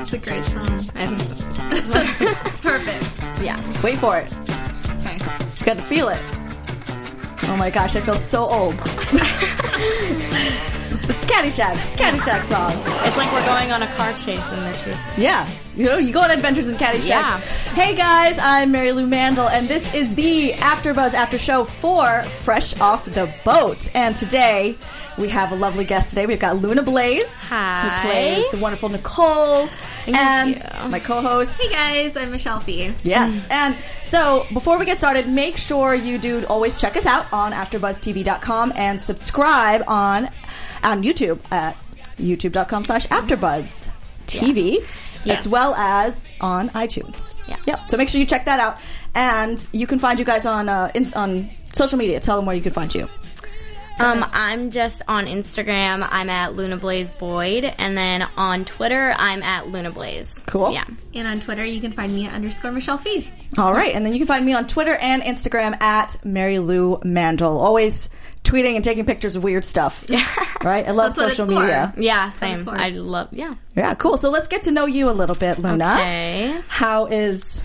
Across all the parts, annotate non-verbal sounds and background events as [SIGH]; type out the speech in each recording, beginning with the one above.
It's a great song. [LAUGHS] Perfect. Yeah. Wait for it. Okay. You got to feel it. Oh my gosh, I feel so old. it's Caddyshack. It's Caddyshack song. It's like we're going on a car chase and they're chasing. Yeah. You know, you go on adventures in Caddyshack. Yeah. Hey guys, I'm Mary Lou Mandel, and this is the AfterBuzz After Show for Fresh Off the Boat. And today, we have a lovely guest today. We've got Luna Blaise. Hi. Who plays the wonderful Nicole. And you. my co-host, Hey guys, I'm Michelle Fee. Yes. And so before we get started, make sure you do always check us out on AfterBuzzTV.com and subscribe on on YouTube at YouTube.com slash AfterBuzz TV, Yes. as well as on iTunes. Yeah. Yep. So make sure you check that out. And you can find you guys on uh, in, on social media. Tell them where you can find you. Um, I'm just on Instagram. I'm at Luna Blaise Boyd, and then on Twitter, I'm at Luna Blaise. Cool. Yeah. And on Twitter, you can find me at underscore Michelle Fee. All right, and then you can find me on Twitter and Instagram at Mary Lou Mandel. Always tweeting and taking pictures of weird stuff. Yeah. [LAUGHS] right? I love That's social it's for. media. Yeah, same. I love. Yeah. Yeah, cool. So let's get to know you a little bit, Luna. Okay. How is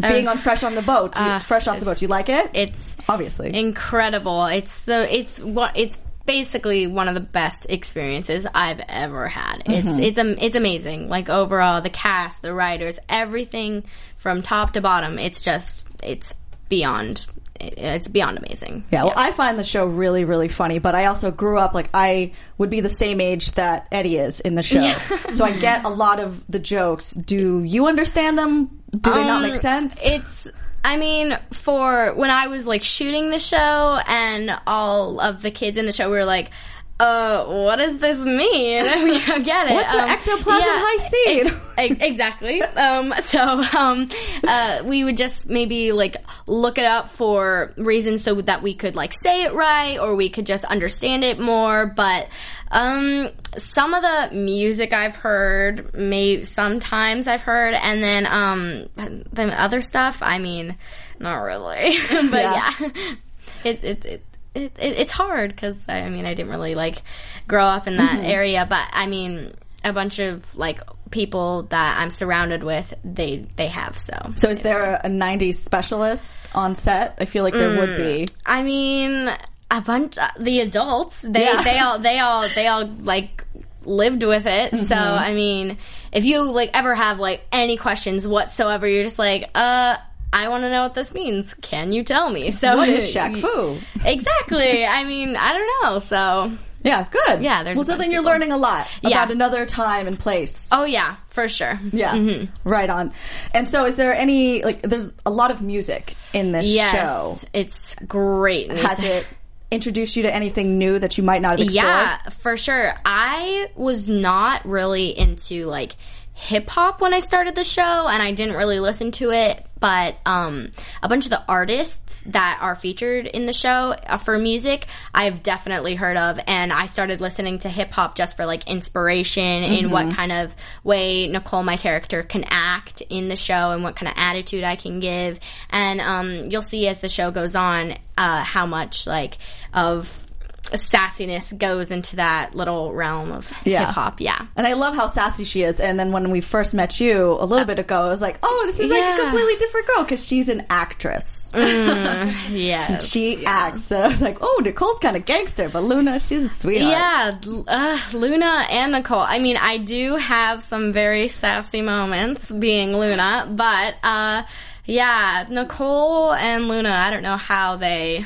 being on Fresh on the Boat? You- uh, fresh off the boat. You like it? It's Obviously. incredible. It's the it's what it's basically one of the best experiences I've ever had. It's it's am- it's amazing. Like overall, the cast, the writers, everything from top to bottom. It's just it's beyond. It- It's beyond amazing. yeah, well, I find the show really, really funny, but I also grew up like I would be the same age that Eddie is in the show. [LAUGHS] so I get a lot of the jokes. Do you understand them? Do they not make Um, sense? It's. I mean, for when I was like shooting the show, and all of the kids in the show were like, "Uh, what does this mean?" [LAUGHS] we don't get it. What's an ectoplasm Hi-C? e- exactly. Um, so um, uh, we would just maybe like look it up for reasons so that we could like say it right, or we could just understand it more. But um, some of the music I've heard, may sometimes I've heard, and then um, the other stuff. I mean, not really, [LAUGHS] but Yeah. yeah, [LAUGHS] it it. it it, it, it's hard because I mean I didn't really like grow up in that area, but I mean a bunch of like people that I'm surrounded with, they they have so. So is there a 90s specialist on set? I feel like there would be. I mean, a bunch the adults they Yeah. they all they all they all like lived with it. So Mm-hmm. I mean, if you like ever have like any questions whatsoever, you're just like, uh. I want to know what this means. Can you tell me? So What is [LAUGHS] Shaq Fu? Exactly. I mean, I don't know. So, Yeah, good. Yeah, there's well, so then you're people. learning a lot about Yeah. another time and place. oh yeah, for sure. Yeah, mm-hmm. right on. And so, is there any like? There's a lot of music in this Yes, show. it's great. music. Has it introduced you to anything new that you might not have explored? Yeah, for sure. I was not really into like hip hop when I started the show, and I didn't really listen to it. But um, a bunch of the artists that are featured in the show uh, for music, I've definitely heard of, and I started listening to hip hop just for like inspiration in what kind of way Nicole, my character, can act in the show, and what kind of attitude I can give. And um, you'll see as the show goes on uh, how much like of sassiness goes into that little realm of Yeah. hip hop. Yeah. And I love how sassy she is. And then when we first met you a little bit ago, I was like, oh, this is like a completely different girl because she's an actress. [LAUGHS] Yeah. She acts. So I was like, oh, Nicole's kind of gangster, but Luna, she's a sweetheart. Yeah, uh, Luna and Nicole. I mean, I do have some very sassy moments being Luna, but uh, yeah, Nicole and Luna. I don't know how they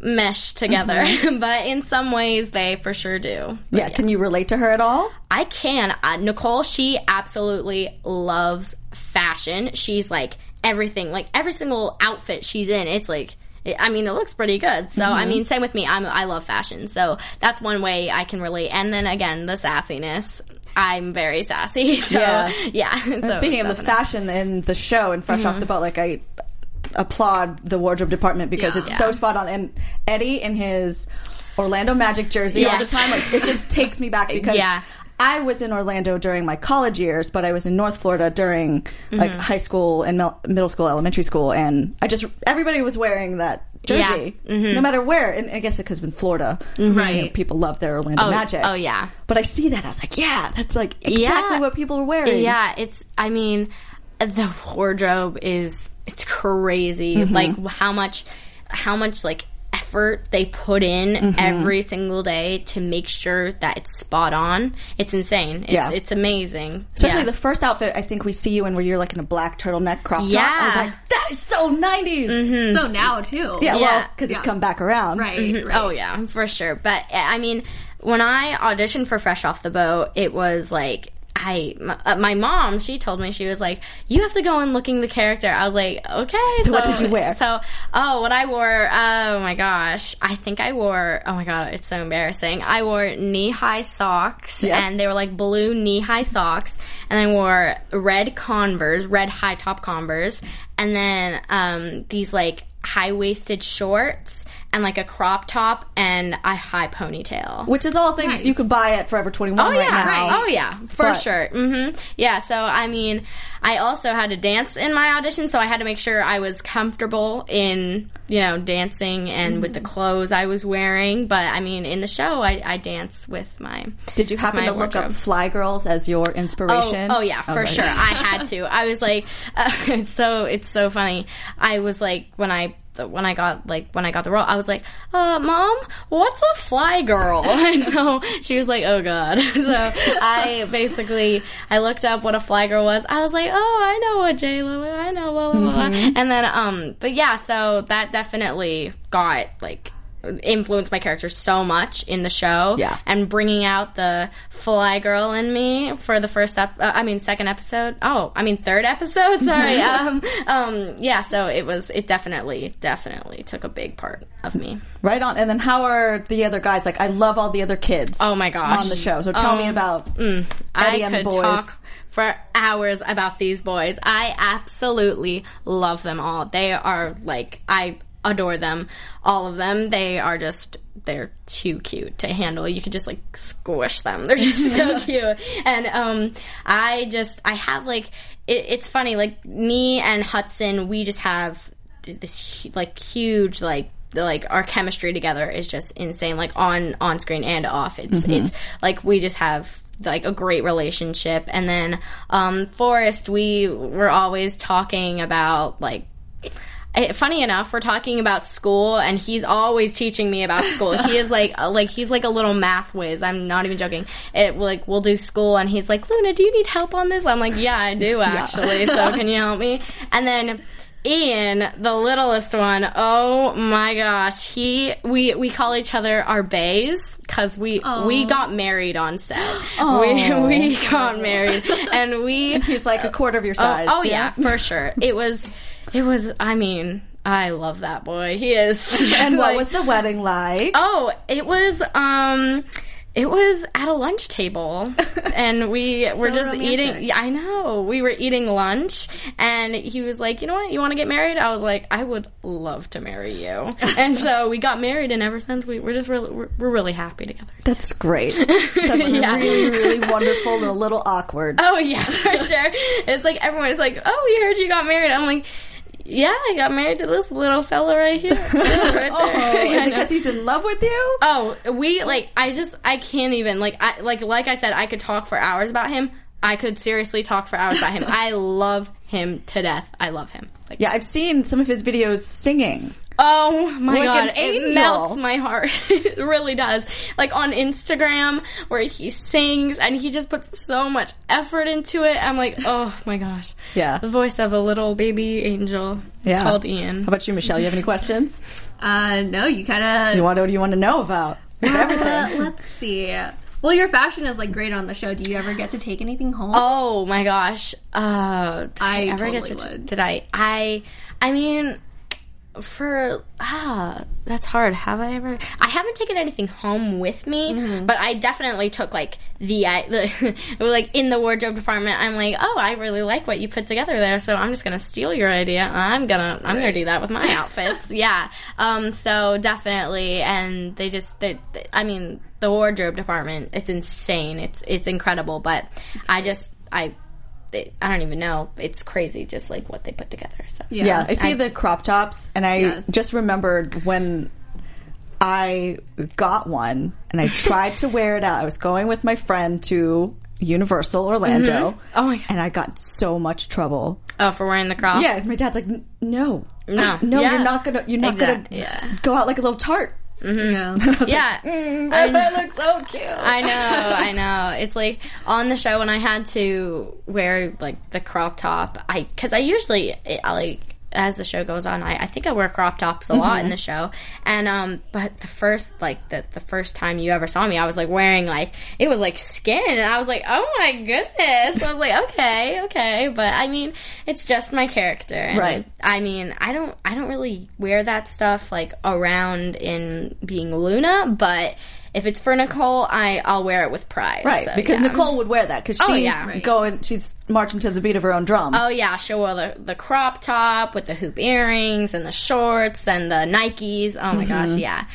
mesh together, [LAUGHS] but in some ways they for sure do. But Yeah, can you relate to her at all? I can. Uh, Nicole, she absolutely loves fashion. She's like everything, like every single outfit she's in. It's like, I mean, it looks pretty good. So, I mean, same with me. I'm, I love fashion. So that's one way I can relate. And then again, the sassiness. I'm very sassy. [LAUGHS] So, Yeah. yeah. [LAUGHS] So speaking of the fashion in the show and Fresh Off the Boat, like I applaud the wardrobe department because Yeah. it's so spot on. And Eddie in his Orlando Magic jersey all the time, like it just [LAUGHS] takes me back because Yeah. I was in Orlando during my college years, but I was in North Florida during like Mm-hmm. high school and middle school, elementary school, and I just everybody was wearing that jersey, Yeah. Mm-hmm. no matter where. And I guess because in Florida, you know, Right. people love their Orlando Oh, Magic. oh, yeah. But I see that I was like, yeah, that's like exactly Yeah. what people are wearing. Yeah, it's. I mean, the wardrobe is it's crazy. Mm-hmm. Like how much, how much like effort they put in Mm-hmm. every single day to make sure that it's spot on. It's insane. It's, Yeah. it's amazing. Especially Yeah. the first outfit I think we see you in where you're like in a black turtleneck crop top. I was Yeah. Mm-hmm. like, that is so 90s. So now too. Yeah, well, because Yeah. it's come back around. Right. right. Oh yeah, for sure. But I mean, when I auditioned for Fresh Off the Boat, it was like I my, uh, my mom she told me she was like you have to go in looking the character. I was like okay. So what did you wear? So oh, what I wore? Oh my gosh, I think I wore. Oh my god, it's so embarrassing. I wore knee high socks, Yes. and they were like blue knee high socks, and I wore red Converse, red high top Converse, and then um these like high waisted shorts and like a crop top and a high ponytail. Which is all things Nice. you could buy at Forever 21 Oh right yeah, now. oh yeah, for But- sure. hmm Yeah, so I mean, I also had to dance in my audition, so I had to make sure I was comfortable in you know dancing and with the Mm-hmm. clothes I was wearing. But I mean, in the show, I, I dance with my. Did you happen to look up. Fly Girls as your inspiration? Oh, oh yeah, for Okay. sure. I had [LAUGHS] to. I was like, uh, [LAUGHS] it's so it's so funny. I was like when I when I got like when I got the role, I was like, uh, "Mom, what's a fly girl?" [LAUGHS] and so she was like, "Oh God." [LAUGHS] so I basically I looked up what a fly girl was. I was like, "Oh, I know what J Lo. is. I know blah blah blah." Mm-hmm. And then um, but yeah, so that definitely got like influenced my character so much in the show Yeah. and bringing out the fly girl in me for the first ep- uh, I mean second episode. Oh, I mean third episode. [LAUGHS] Sorry. um, um, yeah. So it was. It definitely, definitely took a big part of me. Right on. And then how are the other guys? Like, I love all the other kids. Oh my gosh. On the show. So tell me Um, about I Eddie and the could boys. talk for hours about these boys. I absolutely love them all. They are like I adore them, all of them. They are just they're too cute to handle. You could just like squish them. They're just so [LAUGHS] cute. And um I just I have like it, it's funny like me and Hudson we just have this like huge like like our chemistry together is just insane like on on screen and off it's it's like we just have like a great relationship and then um Forrest we were always talking about like Eh, funny enough we're talking about school and he's always teaching me about school. He is like [LAUGHS] like he's like a little math whiz. I'm not even joking. It like we'll do school and he's like luna do you need help on this? I'm like yeah i do actually so [LAUGHS] can you help me? And then Ian, the littlest one, oh my gosh, he we we call each other our bays because we we got married on set. [GASPS] We we got married and we [LAUGHS] He's like a quarter of your oh, size. Oh, oh yeah, for sure. It was, it was. I mean, I love that boy. He is. [LAUGHS] And what [LAUGHS] like- was the wedding like? Oh, it was. Um, it was at a lunch table, [LAUGHS] and we were just romantic. eating. Yeah, I know. We were eating lunch, and he was like, "You know what? You want to get married?" I was like, "I would love to marry you." and so we got married, and ever since we we're just really we're, we're really happy together. That's great. That's Yeah. really, really wonderful and a little awkward. Oh yeah, for sure. It's like everyone is like, "Oh, we heard you got married." I'm like, "Yeah, I got married to this little fella right here, [LAUGHS] Yeah, right Oh, is it because he's in love with you? Oh, we like I just I can't even like I like like I said I could talk for hours about him. I could seriously talk for hours about him. [LAUGHS] I love him to death. I love him. Like Yeah, I've seen some of his videos singing. Oh my Like god, an it melts my heart. [LAUGHS] it really does. Like on Instagram where he sings and he just puts so much effort into it. I'm like, [LAUGHS] oh my gosh. Yeah. The voice of a little baby angel Yeah. called Ian. How about you, Michelle? You have any questions? [LAUGHS] Uh, no, you kinda You of. want? What do you want to know about? Everything. Uh, let's see. Well, your fashion is like great on the show. Do you ever get to take anything home? Oh my gosh. Uh, did I ever totally to, would. Did I? I, I mean, for ah, that's hard. Have I ever? I haven't taken anything home with me, Mm-hmm. but I definitely took like the, I- the [LAUGHS] like in the wardrobe department. I'm like, oh, I really like what you put together there, so I'm just gonna steal your idea. I'm gonna I'm gonna do that with my [LAUGHS] outfits. yeah. Um. So definitely, and they just they, they- I mean, the wardrobe department. It's insane. It's it's incredible, but I just I. They, I don't even know. It's crazy, just like what they put together. So Yeah, I see I- the crop tops, and I Yes. just remembered when I got one and I tried to wear it out. I was going with my friend to Universal Orlando. Mm-hmm. Oh my God. And I got so much trouble. Oh, for wearing the crop? Yeah, 'cause my dad's like, "No, No. no, Yeah. you're not gonna, you're not Exact- gonna yeah. go out like a little tart." [LAUGHS] Yeah. Yeah. Mm, I that looks so cute. I know, [LAUGHS] I know. It's like on the show when I had to wear like the crop top. I because I usually I, like as the show goes on, I, I think I wear crop tops a lot in the show. And um, but the first like the the first time you ever saw me, I was like wearing like it was like skin, and I was like, oh my goodness. I was like, okay, okay, but I mean, it's just my character, and Right. I mean, I don't I don't really wear that stuff like around in being Luna, but. If it's for Nicole, I I'll wear it with pride. Right, so, because yeah. Nicole would wear that because she's Oh, yeah. Right. going, she's marching to the beat of her own drum. Oh yeah, she'll wear the, the crop top with the hoop earrings and the shorts and the Nikes. Oh my Mm-hmm. gosh, yeah.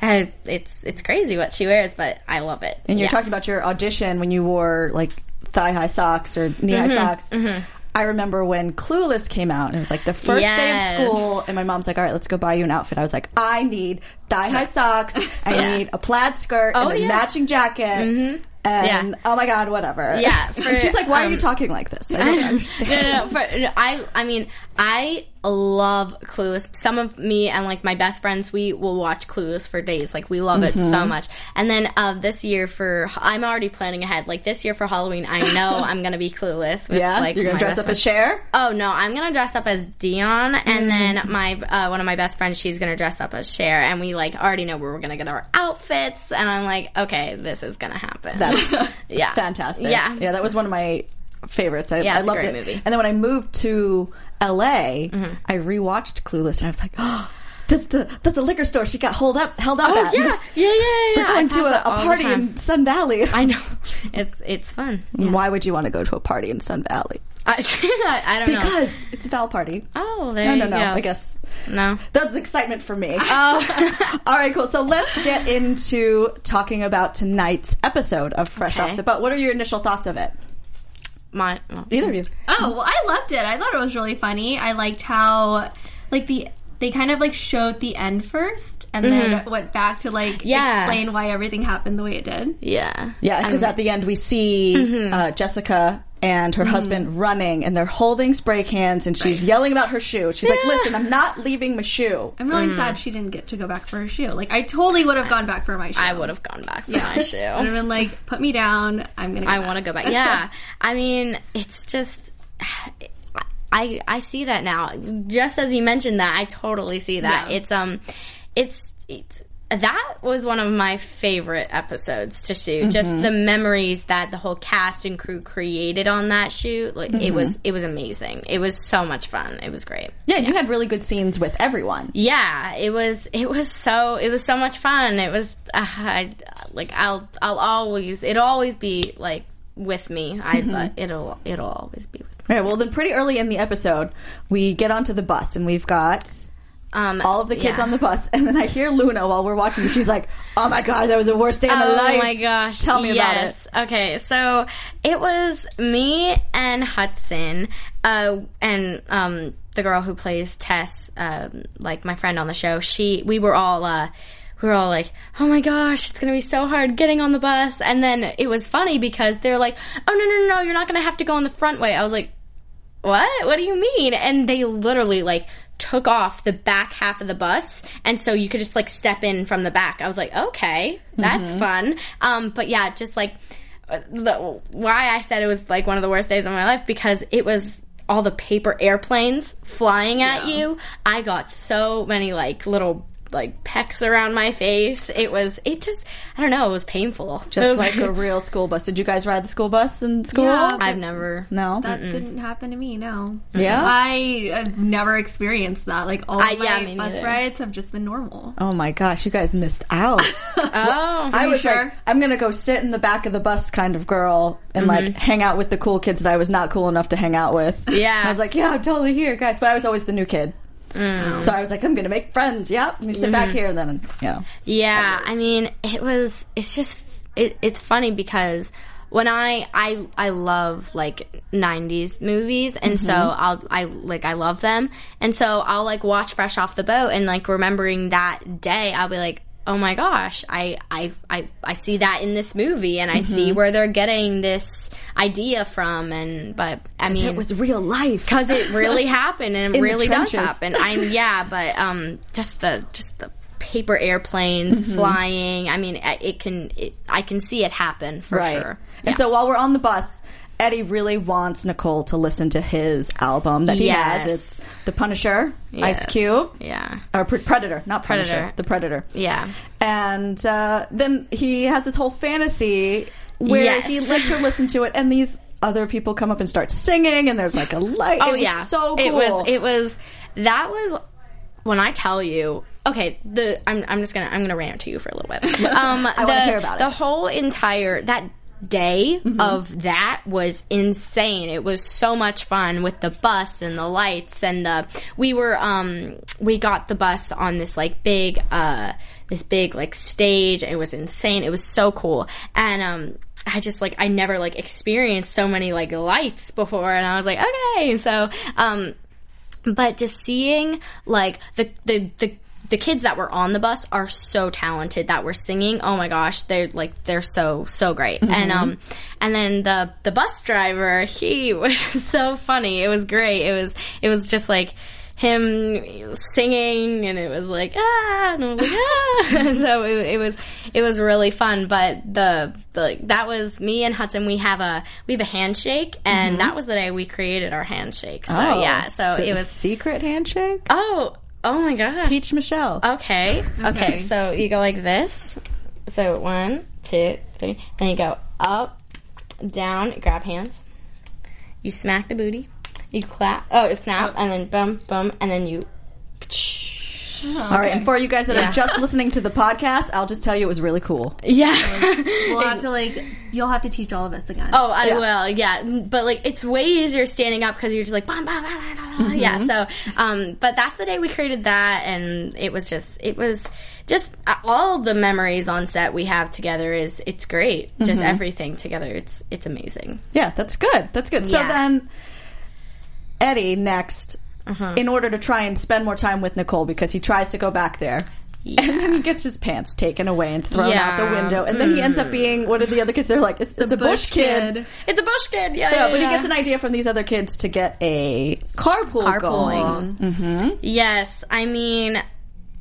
And it's it's crazy what she wears, but I love it. And you're yeah. talking about your audition when you wore like thigh high socks or knee high Mm-hmm, socks. I remember when Clueless came out, and it was like the first day of school, and my mom's like, "All right, let's go buy you an outfit." I was like, "I need thigh high socks. [LAUGHS] I Yeah. need a plaid skirt Oh, and a yeah. matching jacket." And oh my god, whatever. Yeah, [LAUGHS] for, she's like, "Why are you um, talking like this?" I don't understand. [LAUGHS] no, no, no. For, no, I, I mean, I love Clueless. Some of me and like my best friends, we will watch Clueless for days. Like we love it Mm-hmm. so much. And then uh, this year for, I'm already planning ahead. Like this year for Halloween, I know [LAUGHS] I'm gonna be Clueless. With, Yeah, like you're gonna dress up as. Cher. Oh no, I'm gonna dress up as Dion, Mm. and then my uh, one of my best friends, she's gonna dress up as Cher, and we like already know where we're gonna get our outfits. And I'm like, okay, this is gonna happen. That's [LAUGHS] yeah, fantastic. Yeah, yeah, that was one of my favorites. I, Yeah, I loved it. movie. Mm-hmm. And then when I moved to LA, mm-hmm. I rewatched Clueless, and I was like, "Oh, that's the that's the liquor store she got hold up held up Oh at." yeah, [LAUGHS] yeah, yeah, yeah. We're going to a, a party in Sun Valley. [LAUGHS] I know. It's it's fun. Why would you want to go to a party in Sun Valley? [LAUGHS] I, I don't know. Because it's a Val party. Oh, there No, you no, no. go. I guess No. that's the excitement for me. Oh. All right, cool. So let's get into talking about tonight's episode of Fresh Okay. Off the Boat. What are your initial thoughts of it? My. well, Either of you. Oh, well, I loved it. I thought it was really funny. I liked how, like, the they kind of like showed the end first, and then went back to like Mm-hmm. Yeah. explain why everything happened the way it did. Yeah. Yeah, because I'm- at the end we see Mm-hmm. uh, Jessica and her husband running, and they're holding spray cans, and she's yelling about her shoe. She's like, "Listen, I'm not leaving my shoe." I'm really Mm. sad she didn't get to go back for her shoe. Like, I totally would have gone back for my shoe. I would have gone back for my I'd [LAUGHS] have been like, put me down. I'm gonna. I want to go back. [LAUGHS] Yeah. I mean, it's just. I I see that now. Just as you mentioned that, I totally see that. Yeah. It's um, it's it's that was one of my favorite episodes to shoot. Just mm-hmm. the memories that the whole cast and crew created on that shoot. Like it mm-hmm. was it was amazing. It was so much fun. It was great. Yeah, you had really good scenes with everyone. Yeah, it was. It was so. It was so much fun. It was. Uh, I, like I'll. I'll always. It'll always be like with me. I. Mm-hmm. Uh, it'll. It'll always be with me. Right. Well, then pretty early in the episode, we get onto the bus, and we've got Um, all of the kids yeah. on the bus, and then I hear Luna while we're watching. She's like, "Oh my god, that was the worst day of my Oh life." Oh my gosh! Tell me about yes. Okay, so it was me and Hudson, uh, and um, the girl who plays Tess, um, like my friend on the show. She, we were all, uh, we were all like, "Oh my gosh, it's gonna be so hard getting on the bus." And then it was funny because they're like, "Oh no, no, no, no! You're not gonna have to go on the front way." I was like. what? What do you mean? And they literally like took off the back half of the bus and so you could just like step in from the back. I was like, okay, that's fun. Um, but yeah, just like the, why I said it was like one of the worst days of my life because it was all the paper airplanes flying at you. I got so many like little like pecks around my face. It was it just I don't know, it was painful. Just was- like a [LAUGHS] real school bus. Did you guys ride the school bus in school? Yeah. I've never No. That didn't happen to me. No. Yeah? I have never experienced that. Like all I- my yeah, bus neither. rides have just been normal. Oh my gosh, you guys missed out. [LAUGHS] Oh, I was sure? like, I'm gonna go sit in the back of the bus kind of girl and like mm-hmm. hang out with the cool kids that I was not cool enough to hang out with. Yeah. I was like, yeah, I'm totally here, guys. But I was always the new kid. Mm. So I was like, I'm gonna make friends. Yep. Let me sit back mm-hmm. here and then, you know. Yeah, I mean, it was. It's just. It, it's funny because when I I I love like '90s movies, and so mm-hmm. I'll I like I love them, and so I'll like watch Fresh Off the Boat, and like remembering that day, I'll be like. Oh my gosh, I, I I I see that in this movie and I see where they're getting this idea from and but I mean It was real life. because it really [LAUGHS] happened and it really does happen. I'm [LAUGHS] yeah, but um, just the just the paper airplanes Mm-hmm. flying. I mean, I- it can it, I can see it happen for Right. sure. And so while we're on the bus, Eddie really wants Nicole to listen to his album that he Yes. has. It's The Punisher, Ice Cube, Yeah, or Pre- Predator, not Punisher, Predator. The Predator. yeah, And uh, then he has this whole fantasy where Yes. he lets her listen to it, and these other people come up and start singing, and there's like a light. oh it was yeah. so cool. It was it was that was when I tell you. Okay, the I'm I'm just gonna I'm gonna rant to you for a little bit. Um, [LAUGHS] I wanna hear about it. the whole entire that day Mm-hmm. of that was insane. It was so much fun with the bus and the lights and the we were um we got the bus on this like big uh this big like stage. It was insane. It was so cool. And um I just like I never like experienced so many like lights before and I was like, okay. So um but just seeing like the the the the kids that were on the bus are so talented that were singing. Oh my gosh, they're like they're so so great. And um and then the the bus driver, he [LAUGHS] was so funny. It was great. It was it was just like him singing and it was like ah and I was like ah [LAUGHS] so it, it was it was really fun but the the that was me and Hudson we have a we have a handshake and that was the day we created our handshake so Oh. yeah so it a was secret handshake. Oh, oh my gosh. Teach Michelle. Okay. Okay. [LAUGHS] So you go like this. So one, two, three. Then you go up, down, grab hands. You smack the booty. You clap. Oh, snap. Oh. And then boom, boom. And then you. All right, and for you guys that Yeah. are just listening to the podcast, I'll just tell you it was really cool. Yeah. [LAUGHS] We'll have to like. You'll have to teach all of us again. Oh, I Yeah. will. Yeah, but like it's way easier standing up because you're just like, bam, bam, bam, bam, bam, bam. yeah. So, um, but that's the day we created that, and it was just, it was just uh, all the memories on set we have together is it's great. Just everything together, it's it's amazing. Yeah, that's good. That's good. So Yeah. then, Eddie next, in order to try and spend more time with Nicole because he tries to go back there. And then he gets his pants taken away and thrown out the window. And then he ends up being, what are the other kids? They're like, it's, it's a bush, kid. It's a bush kid. Yeah, Yeah, yeah, but he gets an idea from these other kids to get a carpool, Carpool. going. Yes, I mean,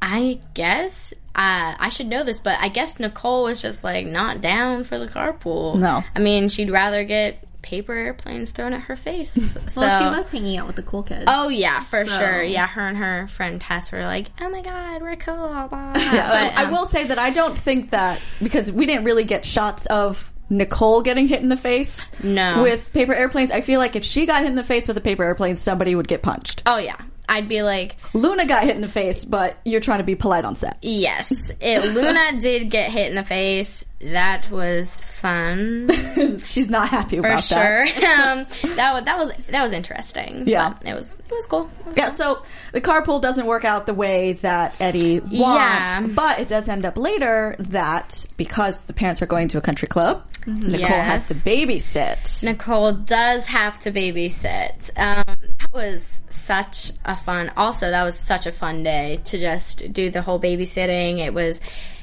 I guess uh, I should know this, but I guess Nicole was just like not down for the carpool. No. I mean she'd rather get paper airplanes thrown at her face. so, [LAUGHS] well, she was hanging out with the cool kids. Oh yeah, for So- sure. Yeah, her and her friend Tess were like, "Oh my god, we're cool." Blah, blah. [LAUGHS] Yeah, But, I um, will say that I don't think that because we didn't really get shots of Nicole getting hit in the face No. with paper airplanes. I feel like if she got hit in the face with a paper airplane, somebody would get punched. Oh yeah, I'd be like, Luna got hit in the face, but you're trying to be polite on set. "Yes, it, Luna [LAUGHS] did get hit in the face. That was fun [LAUGHS] She's not happy for about sure. that. [LAUGHS] um, that was that was that was interesting. Yeah. It was it was cool. It was Yeah, so the carpool doesn't work out the way that Eddie wants, Yeah. but it does end up later that because the parents are going to a country club, Nicole has to babysit. Nicole does have to babysit. Um, was such a fun. Also, that was such a fun day to just do the whole babysitting. It was,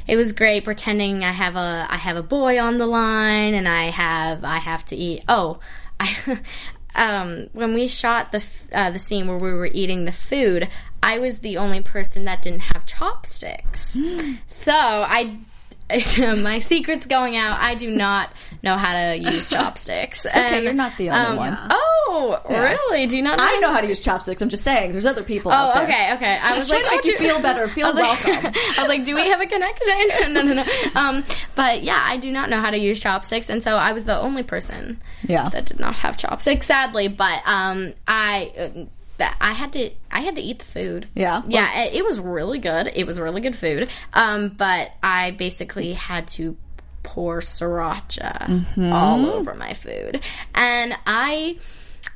it was great pretending I have a I have a boy on the line and I have I have to eat. Oh, I. [LAUGHS] um, when we shot the uh, the scene where we were eating the food, I was the only person that didn't have chopsticks. [GASPS] so I. [LAUGHS] My secret's going out. I do not know how to use [LAUGHS] chopsticks. okay, you're not the only one. Oh, really? Do you not? Know I know how to use chopsticks. I'm just saying, there's other people. out Oh, okay, okay. I was like, to make oh, you feel better, [LAUGHS] feel I was like- welcome. [LAUGHS] I was like, do we have a connection? [LAUGHS] no, no, no. Um, but yeah, I do not know how to use chopsticks, and so I was the only person Yeah. that did not have chopsticks, sadly. But um, I. Uh, I had to, I had to eat the food. Yeah? yeah. It, it was really good. It was really good food. Um, but I basically had to pour sriracha Mm-hmm. all over my food, and I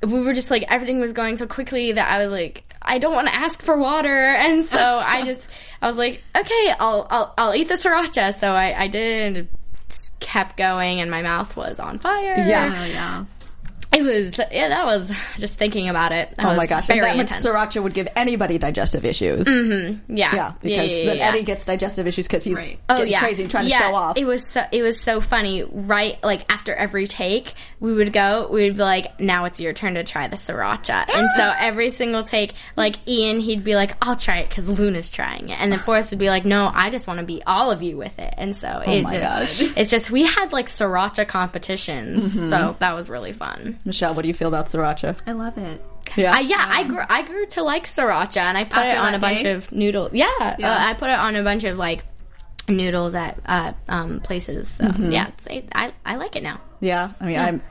we were just like everything was going so quickly that I was like I don't want to ask for water and so [LAUGHS] I just I was like okay I'll I'll, I'll eat the sriracha so I, I did and kept going and my mouth was on fire Yeah. Oh yeah. It was yeah that was just thinking about it that Oh my was gosh, and very that much sriracha would give anybody digestive issues. yeah Yeah, because yeah, then yeah. Eddie gets digestive issues because he's Right. getting crazy trying Oh, yeah. to show off. It was so it was so funny. Right, like after every take, we would go. We would be like, "Now it's your turn to try the sriracha." And so [LAUGHS] every single take, like Ian, he'd be like, "I'll try it because Luna's trying it," and then Forrest would be like, "No, I just want to be all of you with it." And so it Oh my just, gosh. it's just we had like sriracha competitions, Mm-hmm. so that was really fun. Michelle, what do you feel about sriracha? I love it. Yeah, I, yeah, I grew I grew to like sriracha, and I put it on a bunch day? of noodles. Yeah, Yeah. Uh, I put it on a bunch of like noodles at uh, um, places. So Mm-hmm. yeah, it's, it, I I like it now. yeah. I mean, I'm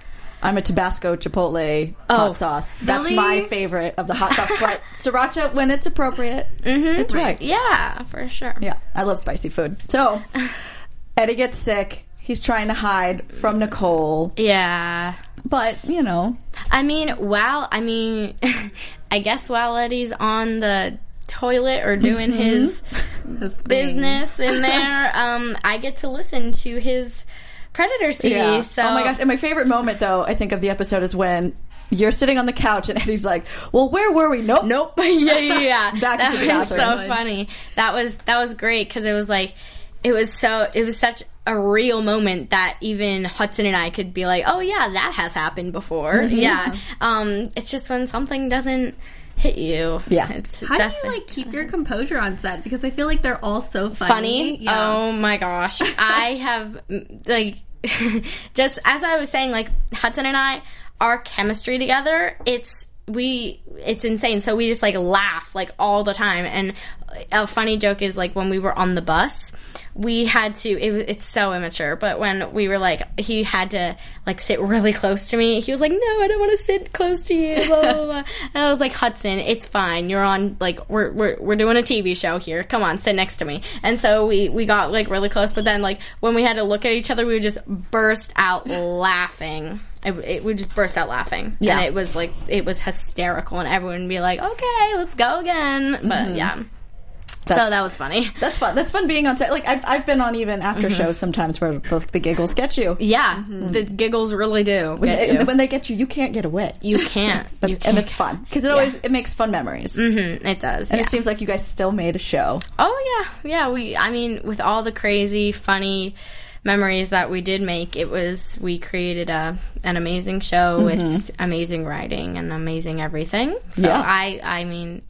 I'm a Tabasco Chipotle Oh, hot sauce. That's really? my favorite of the hot sauce. [LAUGHS] But sriracha, when it's appropriate, mm-hmm. it's right. Yeah, for sure. Yeah, I love spicy food. So [LAUGHS] Eddie gets sick. He's trying to hide from Nicole, Yeah. but you know, I mean, while I mean, [LAUGHS] I guess while Eddie's on the toilet or doing Mm-hmm. his [LAUGHS] thing. business in [LAUGHS] there, um, I get to listen to his Predator CD. yeah. So oh my gosh! And my favorite moment, though, I think of the episode is when you're sitting on the couch and Eddie's like, "Well, where were we? Nope, Nope. yeah, yeah, yeah. Back that was so funny. That was that was great because it was like it was so it was such a real moment that even Hudson and I could be like, oh yeah, that has happened before. Mm-hmm. Yeah. Um, it's just when something doesn't hit you. Yeah. It's How do you like keep your composure on set? Because I feel like they're all so funny. funny. Yeah. Oh my gosh. [LAUGHS] I have like [LAUGHS] just as I was saying, like Hudson and I, our chemistry together, it's we it's insane. So we just like laugh like all the time. And a funny joke is like when we were on the bus, we had to it, it's so immature but when we were like he had to like sit really close to me he was like no i don't want to sit close to you blah, blah, blah. and i was like hudson it's fine you're on like we're, we're we're doing a tv show here come on sit next to me and so we we got like really close but then like when we had to look at each other we would just burst out laughing it, it would just burst out laughing Yeah. and it was like it was hysterical and everyone would be like okay let's go again but yeah so that was funny [LAUGHS] That's fun. That's fun being on set. Like I've, I've been on even after Mm-hmm. shows sometimes where the, the giggles get you. Yeah, the giggles really do. When, they, you. when they get you, you can't get away. You can't. [LAUGHS] But, you and can't. it's fun because it always it makes fun memories. Mhm, it does. And yeah. it seems like you guys still made a show. oh yeah, yeah. We. I mean, with all the crazy, funny memories that we did make, it was we created a an amazing show with amazing writing and amazing everything. So Mm-hmm. Yeah. I. I mean.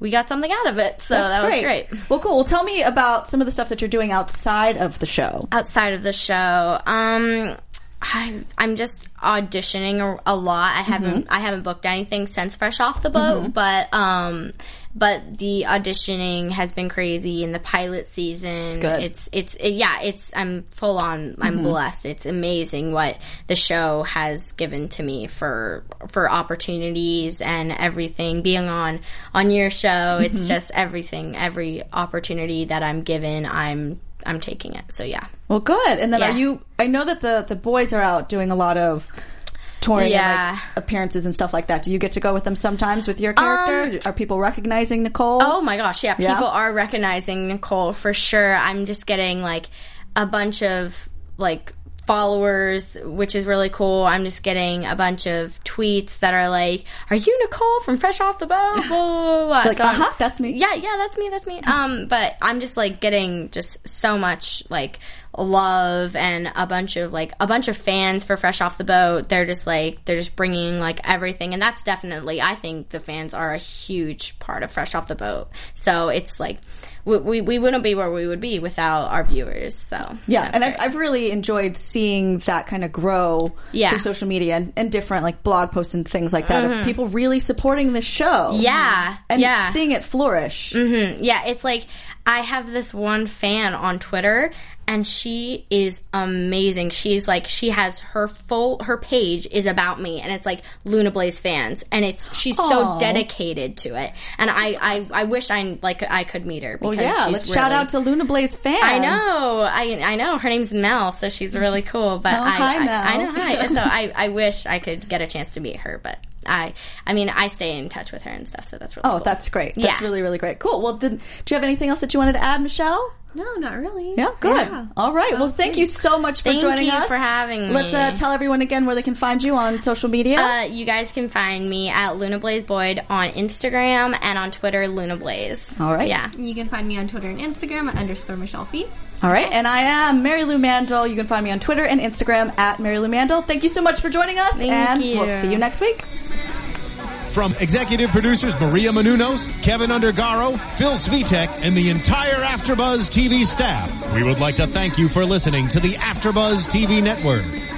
We got something out of it, so that was great. Well, cool. Well, tell me about some of the stuff that you're doing outside of the show. outside of the show um I, I'm just auditioning a, a lot. I haven't Mm-hmm. I haven't booked anything since Fresh Off the Boat, but um, but the auditioning has been crazy in the pilot season. It's it's it- yeah. It's I'm full on. I'm Mm-hmm. blessed. It's amazing what the show has given to me for for opportunities and everything. Being on on your show, it's Mm-hmm. just everything. Every opportunity that I'm given, I'm I'm taking it. So yeah. Well, good. And then Yeah. are you? I know that the the boys are out doing a lot of touring Yeah. and like appearances and stuff like that. Do you get to go with them sometimes with your character? are people recognizing Nicole? Um, Oh my gosh, yeah, Yeah? people are recognizing Nicole for sure. I'm just getting like a bunch of like followers, which is really cool. I'm just getting a bunch of tweets that are like, "Are you Nicole from Fresh Off the Boat?" Blah [LAUGHS] blah blah. blah. Like, So uh-huh, that's me. Yeah, yeah, that's me. That's me. Um, but I'm just like getting just so much like love and a bunch of like a bunch of fans for Fresh Off the Boat. They're just like they're just bringing like everything, and that's definitely I think the fans are a huge part of Fresh Off the Boat. So it's like we we, we wouldn't be where we would be without our viewers. So Yeah, and I've. I've really enjoyed seeing that kind of grow Yeah. through social media and, and different like blog posts and things like that of people really supporting the show. Mm-hmm. yeah, and yeah. seeing it flourish. Mm, Yeah, it's like I have this one fan on Twitter and she is amazing. She's like she has her full her page is about me and it's like Luna Blaise fans and it's she's so dedicated to it. And I I, I wish I like I could meet her Well, because yeah, she's let's shout out to Luna Blaise fans. I know, I I know. Her name's Mel, so she's really cool. But Oh, I, hi, I. I know, hi. So I, I wish I could get a chance to meet her, but I, I mean, I stay in touch with her and stuff, so that's really Oh, cool. that's great. That's Yeah. really, really great. Cool. Well, then, do you have anything else that you wanted to add, Michelle? No, not really. Yeah, good. Yeah. All right. Well, thank you so much for Thank joining you us. for having me. Let's uh, tell everyone again where they can find you on social media. Uh, you guys can find me at Luna Blaise Boyd on Instagram and on Twitter, Luna Blaise. All right. Yeah. You can find me on Twitter and Instagram at underscore Michelle Fee. All right. And I am Mary Lou Mandel. You can find me on Twitter and Instagram at Mary Lou Mandel. Thank you so much for joining us. Thank and you. we'll see you next week. From executive producers Maria Menounos, Kevin Undergaro, Phil Svitek, and the entire AfterBuzz TV staff, we would like to thank you for listening to the AfterBuzz TV network.